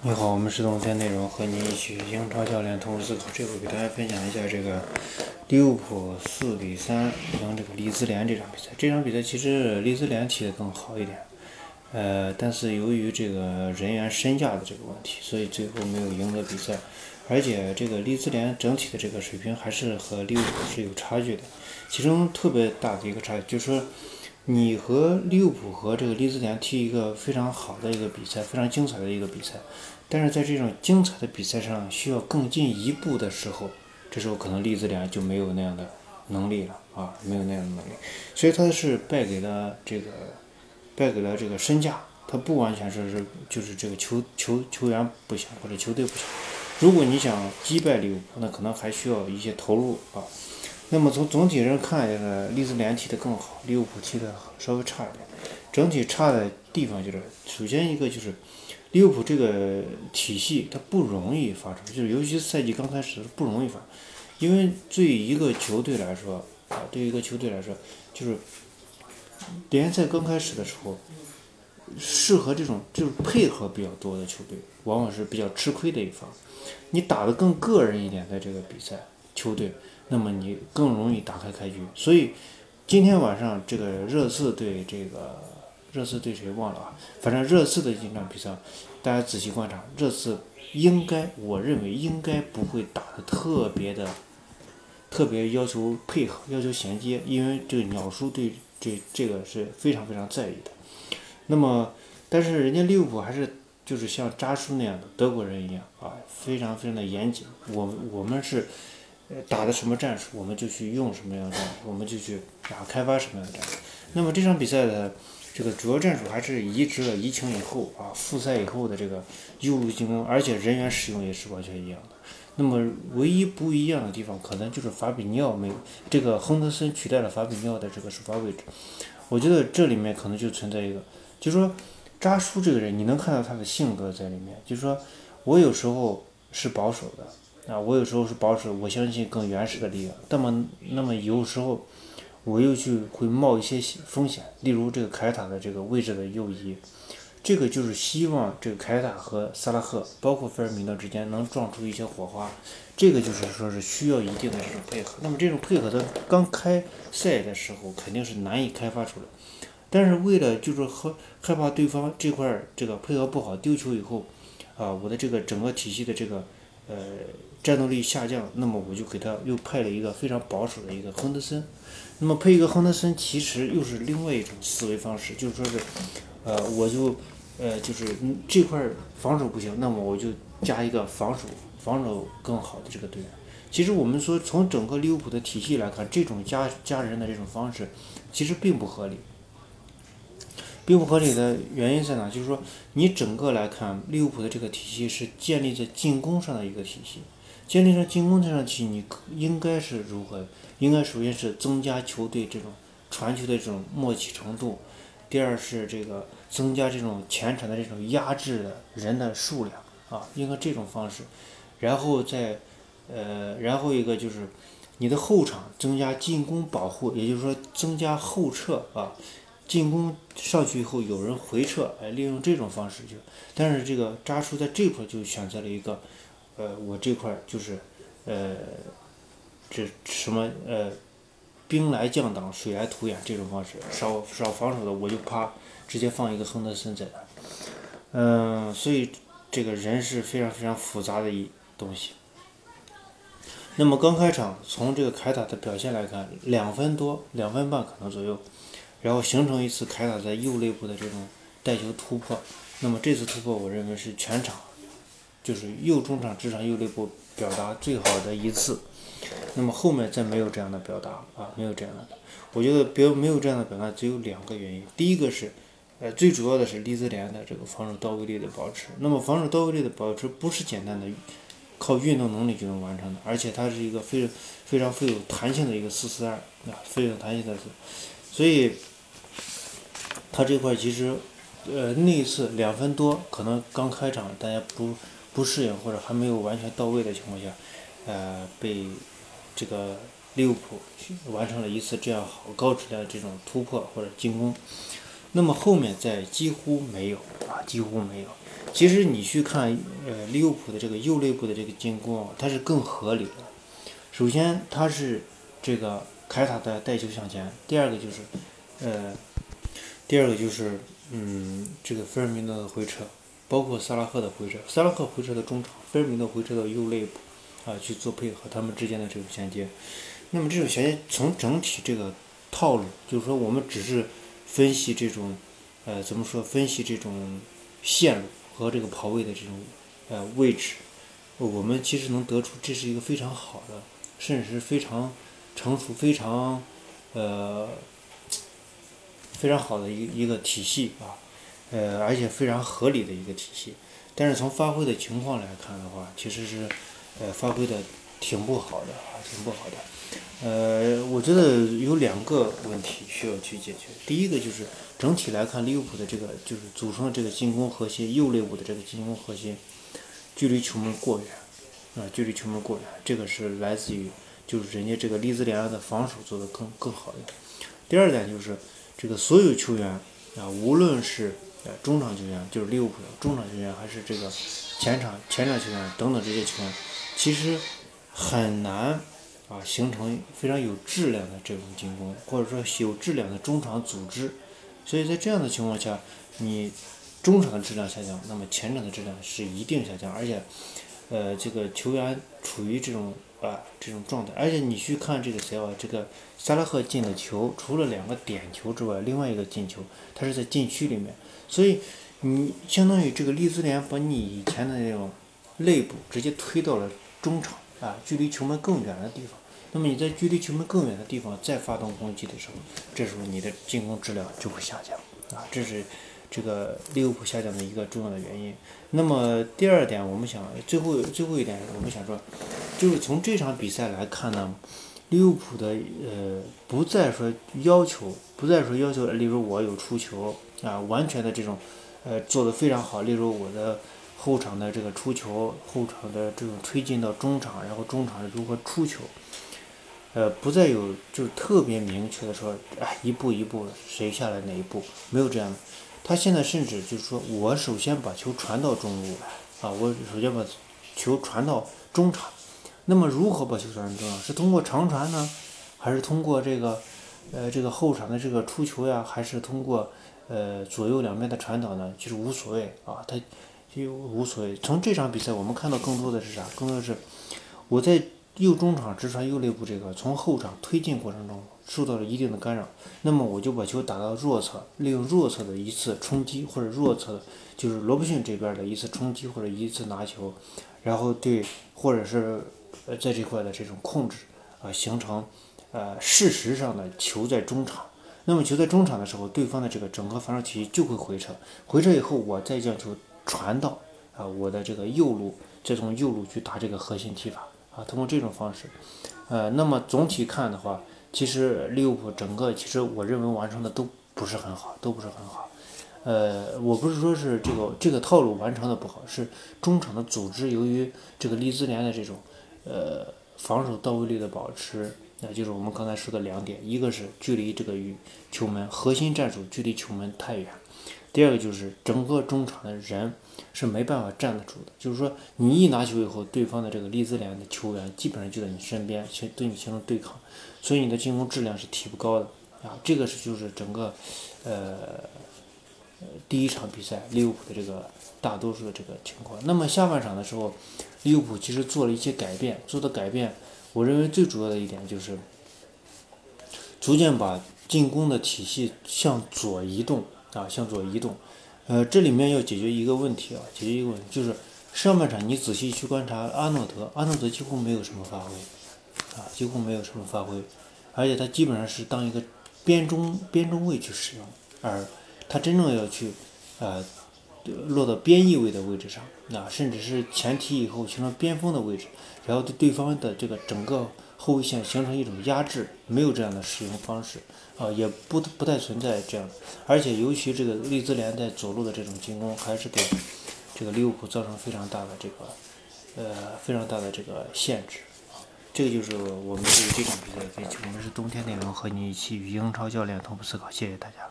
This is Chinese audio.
你好，我们是动态内容，和你一起英超教练同时思考。这回给大家分享一下这个利物浦四比三赢这个利兹联这场比赛。这场比赛其实利兹联踢得更好一点，呃，但是由于这个人员身价的这个问题，所以最后没有赢得比赛。而且这个利兹联整体的这个水平还是和利物浦是有差距的，其中特别大的一个差距就是说。你和利物浦和这个利兹联踢一个非常好的一个比赛，非常精彩的一个比赛，但是在这种精彩的比赛上需要更进一步的时候，这时候可能利兹联就没有那样的能力了啊，没有那样的能力，所以他是败给了这个，败给了这个身价，他不完全说是就是这个球球球员不行或者球队不行，如果你想击败利物浦，那可能还需要一些投入啊。那么从总体上看，这个利兹联踢得更好，利物浦踢得稍微差一点。整体差的地方就是，首先一个就是利物浦这个体系它不容易发出，就是尤其赛季刚开始不容易发，因为对一个球队来说，啊，对一个球队来说，就是联赛刚开始的时候，适合这种就是配合比较多的球队，往往是比较吃亏的一方。你打得更个人一点的这个比赛，球队。那么你更容易打开开局，所以今天晚上这个热刺对这个热刺对谁忘了啊？反正热刺的这场比赛，大家仔细观察，热刺应该我认为应该不会打得特别的特别要求配合，要求衔接，因为这个鸟叔对这这个是非常非常在意的。那么，但是人家利物浦还是就是像扎叔那样的德国人一样啊，非常非常的严谨。我我们是。打的什么战术，我们就去用什么样的战术，我们就去啊开发什么样的战术。那么这场比赛的这个主要战术还是移植了疫情以后啊复赛以后的这个右路进攻，而且人员使用也是完全一样的。那么唯一不一样的地方，可能就是法比尼奥没这个亨德森取代了法比尼奥的这个首发位置。我觉得这里面可能就存在一个，就是说扎叔这个人，你能看到他的性格在里面，就是说我有时候是保守的。啊，我有时候是保守，我相信更原始的力量。那么，那么有时候我又去会冒一些风险，例如这个凯塔的这个位置的右移，这个就是希望这个凯塔和萨拉赫，包括菲尔米诺之间能撞出一些火花。这个就是说是需要一定的这种配合。那么这种配合的刚开赛的时候肯定是难以开发出来，但是为了就是和害怕对方这块这个配合不好丢球以后，啊，我的这个整个体系的这个呃。战斗力下降，那么我就给他又派了一个非常保守的一个亨德森，那么配一个亨德森，其实又是另外一种思维方式，就是说是，呃，我就，呃，就是这块防守不行，那么我就加一个防守防守更好的这个队员。其实我们说从整个利物浦的体系来看，这种加加人的这种方式，其实并不合理。并不合理的原因在哪？就是说你整个来看，利物浦的这个体系是建立在进攻上的一个体系。建立在进攻这场棋，你应该是如何？应该首先是增加球队这种传球的这种默契程度，第二是这个增加这种前场的这种压制的人的数量啊，应该这种方式，然后再呃，然后一个就是你的后场增加进攻保护，也就是说增加后撤啊，进攻上去以后有人回撤，哎，利用这种方式就，但是这个扎叔在这块就选择了一个。呃，我这块就是，呃，这什么呃，兵来将挡，水来土掩这种方式，少少防守的我就啪直接放一个亨德森在那，嗯，所以这个人是非常非常复杂的一东西。那么刚开场从这个凯塔的表现来看，两分多两分半可能左右，然后形成一次凯塔在右内部的这种带球突破，那么这次突破我认为是全场。就是右中场至上右内部表达最好的一次，那么后面再没有这样的表达啊，没有这样的。我觉得别没有这样的表达，只有两个原因。第一个是，呃，最主要的是利兹联的这个防守到位率的保持。那么防守到位率的保持不是简单的靠运动能力就能完成的，而且它是一个非非常富有弹性的一个四四二啊，非常弹性的。所以，他这块其实，呃，那一次两分多，可能刚开场大家不。不适应或者还没有完全到位的情况下，呃，被这个利物浦完成了一次这样好高质量的这种突破或者进攻，那么后面在几乎没有啊，几乎没有。其实你去看呃利物浦的这个右肋部的这个进攻，它是更合理的。首先，它是这个凯塔的带球向前；第二个就是呃，第二个就是嗯这个菲尔明诺的回撤，包括萨拉赫的回撤。萨拉赫回撤到中场，菲尔明诺回撤到右肋部啊去做配合，他们之间的这种衔接。那么这种衔接从整体这个套路，就是说我们只是分析这种呃怎么说？分析这种线路。和这个跑位的这种呃位置，我们其实能得出这是一个非常好的，甚至是非常成熟、非常呃非常好的一一个体系啊，呃而且非常合理的一个体系。但是从发挥的情况来看的话，其实是呃发挥的挺不好的啊，挺不好的。呃，我觉得有两个问题需要去解决。第一个就是整体来看，利物浦的这个就是组成的这个进攻核心，右肋部的这个进攻核心，距离球门过远，啊，距离球门过远，这个是来自于就是人家这个利兹联的防守做的更更好一点。第二点就是这个所有球员啊，无论是呃中场球员，就是利物浦的中场球员，还是这个前场前场球员等等这些球员，其实很难。啊，形成非常有质量的这种进攻，或者说有质量的中场组织，所以在这样的情况下，你中场的质量下降，那么前场的质量是一定下降，而且，呃，这个球员处于这种啊这种状态，而且你去看这个谁啊，这个萨拉赫进的球，除了两个点球之外，另外一个进球，他是在禁区里面，所以你相当于这个利兹联把你以前的那种内部直接推到了中场。啊，距离球门更远的地方，那么你在距离球门更远的地方再发动攻击的时候，这时候你的进攻质量就会下降啊，这是这个利物浦下降的一个重要的原因。那么第二点，我们想最后最后一点，我们想说，就是从这场比赛来看呢，利物浦的呃不再说要求，不再说要求，例如我有出球啊，完全的这种呃做的非常好，例如我的。后场的这个出球，后场的这种推进到中场，然后中场如何出球，呃，不再有就是特别明确的说，哎，一步一步谁下来哪一步，没有这样。他现在甚至就是说我首先把球传到中路来，啊，我首先把球传到中场。那么如何把球传到中场？是通过长传呢，还是通过这个，呃，这个后场的这个出球呀，还是通过呃左右两边的传导呢？其实无所谓啊，他。就无所谓。从这场比赛，我们看到更多的是啥？更多的是我在右中场直传右肋部这个从后场推进过程中受到了一定的干扰。那么我就把球打到弱侧，利用弱侧的一次冲击或者弱侧，就是罗伯逊这边的一次冲击或者一次拿球，然后对或者是呃在这块的这种控制啊，形成呃事实上的球在中场。那么球在中场的时候，对方的这个整个防守体系就会回撤，回撤以后我再将球。传到啊我的这个右路，再从右路去打这个核心踢法啊，通过这种方式，呃，那么总体看的话，其实利物浦整个其实我认为完成的都不是很好，都不是很好。呃，我不是说是这个这个套路完成的不好，是中场的组织由于这个利兹联的这种呃防守到位率的保持，那就是我们刚才说的两点，一个是距离这个与球门核心战术距离球门太远。第二个就是整个中场的人是没办法站得住的，就是说你一拿球以后，对方的这个利兹联的球员基本上就在你身边，形对你形成对抗，所以你的进攻质量是提不高的啊。这个是就是整个呃第一场比赛利物浦的这个大多数的这个情况。那么下半场的时候，利物浦其实做了一些改变，做的改变，我认为最主要的一点就是逐渐把进攻的体系向左移动。啊，向左移动，呃，这里面要解决一个问题啊，解决一个问题，就是上半场你仔细去观察阿诺德，阿诺德几乎没有什么发挥，啊，几乎没有什么发挥，而且他基本上是当一个边中边中卫去使用，而他真正要去，呃，落到边翼位的位置上，啊，甚至是前踢以后形成边锋的位置，然后对对方的这个整个。后卫线形成一种压制，没有这样的使用方式啊，也不不太存在这样，而且尤其这个利兹联在左路的这种进攻，还是给这个利物浦造成非常大的这个呃非常大的这个限制。这个就是我们对于这场比赛的分析。我们是冬天内容和你一起与英超教练同步思考，谢谢大家。